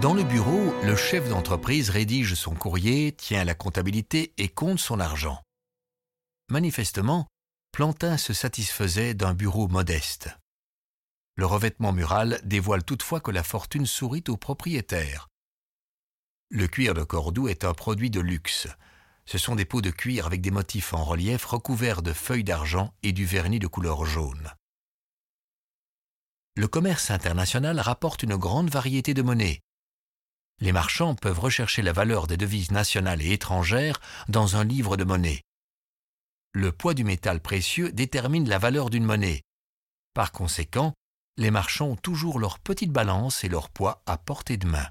Dans le bureau, le chef d'entreprise rédige son courrier, tient la comptabilité et compte son argent. Manifestement, Plantin se satisfaisait d'un bureau modeste. Le revêtement mural dévoile toutefois que la fortune sourit au propriétaire. Le cuir de Cordoue est un produit de luxe. Ce sont des pots de cuir avec des motifs en relief recouverts de feuilles d'argent et du vernis de couleur jaune. Le commerce international rapporte une grande variété de monnaies. Les marchands peuvent rechercher la valeur des devises nationales et étrangères dans un livre de monnaie. Le poids du métal précieux détermine la valeur d'une monnaie. Par conséquent, les marchands ont toujours leur petite balance et leur poids à portée de main.